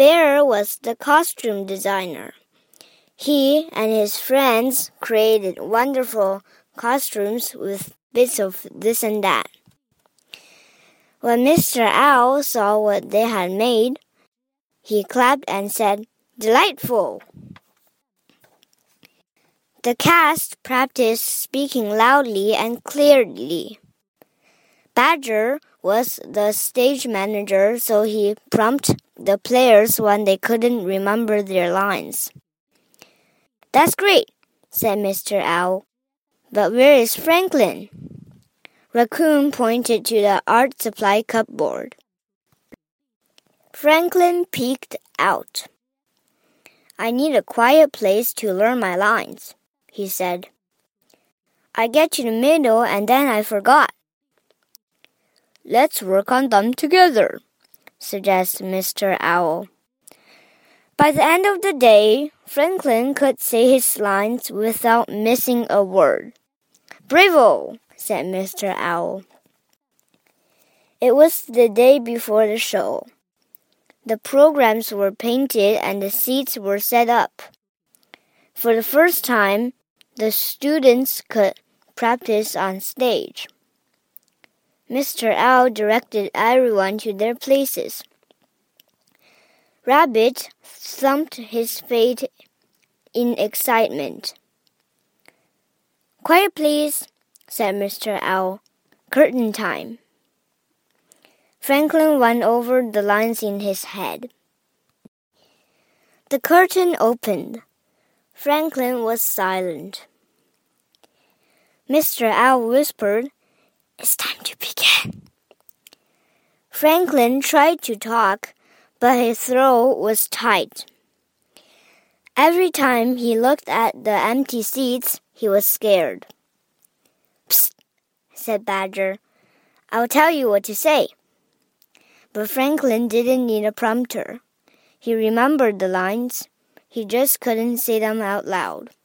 Bear was the costume designer. He and his friends created wonderful costumes with bits of this and that. When Mr. Owl saw what they had made, he clapped and said, Delightful! The cast practiced speaking loudly and clearly. Badger was the stage manager, so he prompted the players when they couldn't remember their lines. That's great, said Mr. Owl. But where is Franklin? Raccoon pointed to the art supply cupboard. Franklin peeked out. I need a quiet place to learn my lines, he said. I get to the middle and then I forgot. Let's work on them together, suggested Mr. Owl. By the end of the day, Franklin could say his lines without missing a word. Bravo! said Mr. Owl. It was the day before the show. The programs were painted and the seats were set up. For the first time, the students could practice on stage. Mr. Owl directed everyone to their places. Rabbit thumped his feet in excitement. Quiet, please, said Mr. Owl. Curtain time. Franklin went over the lines in his head. The curtain opened. Franklin was silent. Mr. Owl whispered, It's time to begin. Franklin tried to talk, but his throat was tight. Every time he looked at the empty seats, he was scared. Psst, said Badger. I'll tell you what to say. But Franklin didn't need a prompter. He remembered the lines. He just couldn't say them out loud.